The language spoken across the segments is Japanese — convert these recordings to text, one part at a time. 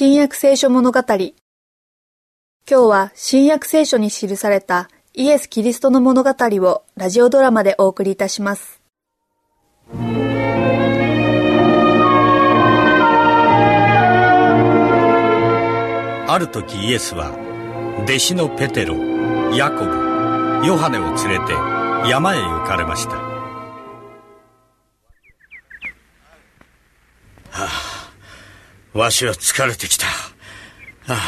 新約聖書物語。今日は新約聖書に記されたイエス・キリストの物語をラジオドラマでお送りいたします。ある時イエスは弟子のペテロヤコブヨハネを連れて山へ行かれました。はあ。わしは疲れてきたはあ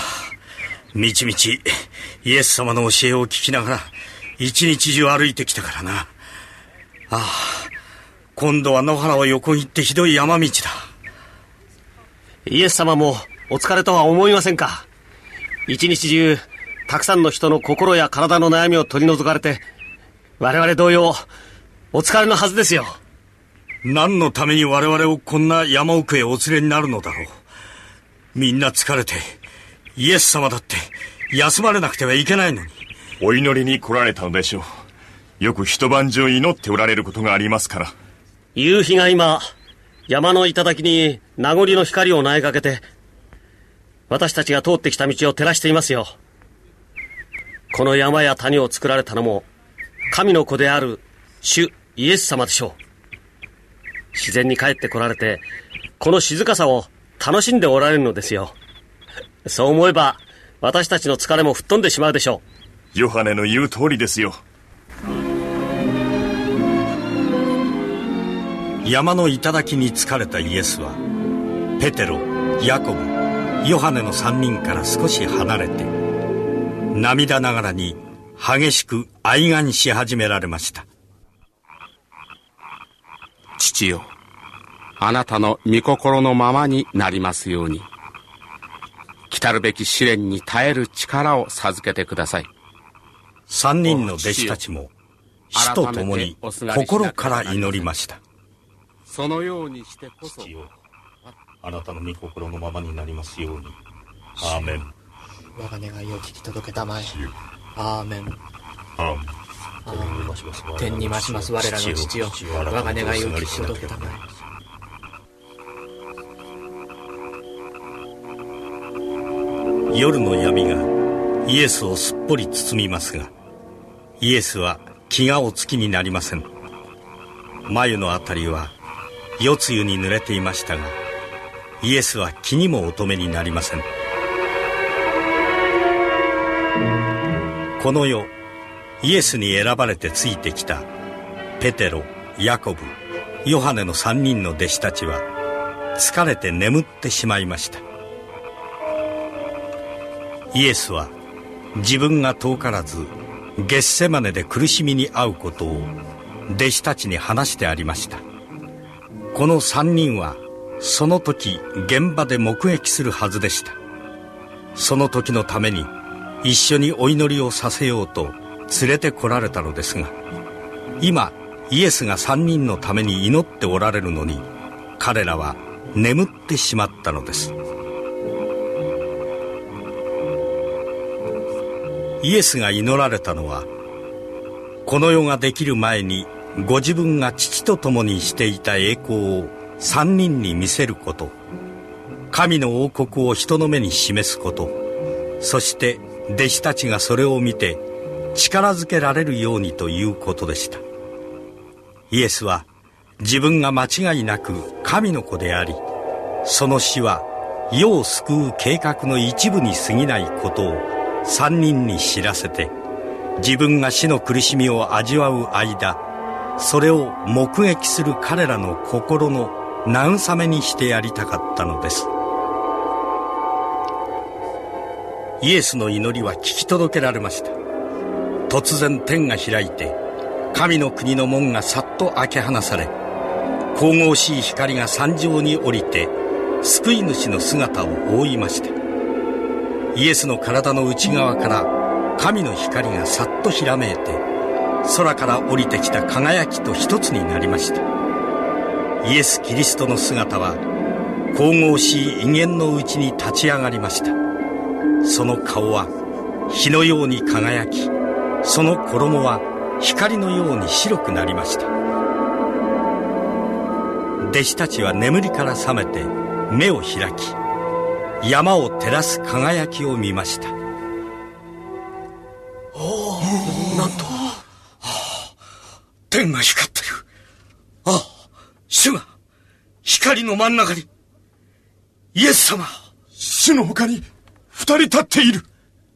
みちみちイエス様の教えを聞きながら一日中歩いてきたからなああ今度は野原を横切ってひどい山道だイエス様もお疲れとは思いませんか？一日中、たくさんの人の心や体の悩みを取り除かれて、我々同様、お疲れのはずですよ。何のために我々をこんな山奥へお連れになるのだろう。みんな疲れて、イエス様だって休まれなくてはいけないのに。お祈りに来られたのでしょう。よく一晩中祈っておられることがありますから。夕日が今、山の頂に名残の光を投げかけて、私たちが通ってきた道を照らしていますよ。この山や谷を作られたのも、神の子である主イエス様でしょう。自然に帰って来られて、この静かさを楽しんでおられるのですよ。そう思えば、私たちの疲れも吹っ飛んでしまうでしょう。ヨハネの言う通りですよ。山の頂に疲れたイエスは、ペテロ、ヤコブ、ヨハネの三人から少し離れて、涙ながらに激しく愛願し始められました。父よ、あなたの御心のままになりますように。来るべき試練に耐える力を授けてください。三人の弟子たちも、死と共に心から祈りました。そのようにしてこそ。あなたの御心のままになりますように。アーメン。我が願いを聞き届けたまえ。アーメン。アーメン。天に増します我らの父よ。我が願いを聞き届けたまえ。夜の闇がイエスをすっぽり包みますが、イエスは気がおつきになりません。眉のあたりは夜露に濡れていましたが、イエスは気にも乙女になりませんこの世イエスに選ばれてついてきたペテロヤコブヨハネの3人の弟子たちは疲れて眠ってしまいましたイエスは自分が遠からずゲッセマネで苦しみに遭うことを弟子たちに話してありました。この3人はその時現場で目撃するはずでした。その時のために一緒にお祈りをさせようと連れてこられたのですが今イエスが3人のために祈っておられるのに彼らは眠ってしまったのです。イエスが祈られたのはこの世ができる前にご自分が父と共にしていた栄光を三人に見せること神の王国を人の目に示すことそして弟子たちがそれを見て力づけられるようにということでした。イエスは自分が間違いなく神の子でありその死は世を救う計画の一部に過ぎないことを三人に知らせて自分が死の苦しみを味わう間それを目撃する彼らの心の慰めにしてやりたかったのです。イエスの祈りは聞き届けられました。突然天が開いて神の国の門がさっと開け放され神々しい光が山上に降りて救い主の姿を覆いました。イエスの体の内側から神の光がさっとひらめいて空から降りてきた輝きと一つになりました。イエス・キリストの姿は神々しい威厳のうちに立ち上がりました。その顔は火のように輝きその衣は光のように白くなりました。弟子たちは眠りから覚めて目を開き山を照らす輝きを見ました。おおなんと、はあ、天が光ってる。ああ主が光の真ん中に。イエス様。主の他に二人立っている。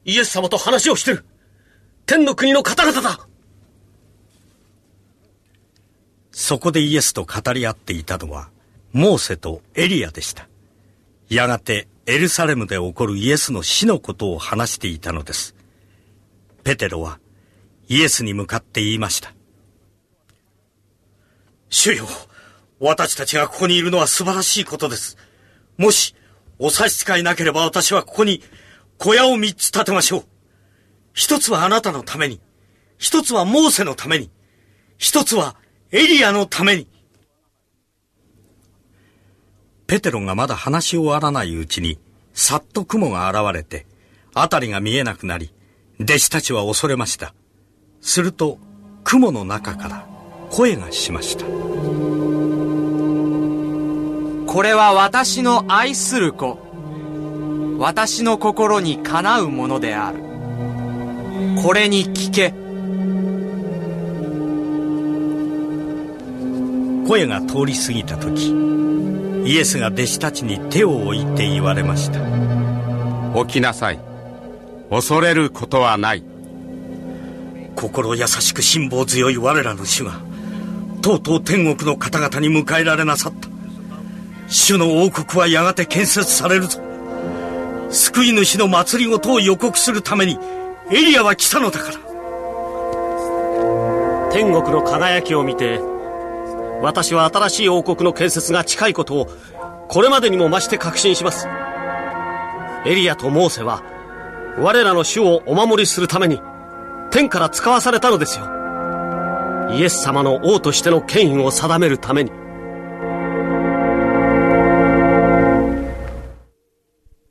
イエス様と話をしてる。天の国の方々だ。そこでイエスと語り合っていたのはモーセとエリアでした。やがてエルサレムで起こるイエスの死のことを話していたのです。ペテロはイエスに向かって言いました。主よ私たちがここにいるのは素晴らしいことです。もしお差し支えなければ私はここに小屋を三つ建てましょう。一つはあなたのために。一つはモーセのために。一つはエリアのために。ペテロがまだ話し終わらないうちに、さっと雲が現れて、辺りが見えなくなり、弟子たちは恐れました。すると、雲の中から声がしました。これは私の愛する子。私の心にかなうものである。これに聞け。声が通り過ぎた時、イエスが弟子たちに手を置いて言われました。起きなさい。恐れることはない。心優しく辛抱強い我らの主がとうとう天国の方々に迎えられなさった。主の王国はやがて建設されるぞ。救い主の祭りごとを予告するためにエリアは来たのだから。天国の輝きを見て私は新しい王国の建設が近いことをこれまでにも増して確信します。エリアとモーセは我らの主をお守りするために天から使わされたのですよ。イエス様の王としての権威を定めるために。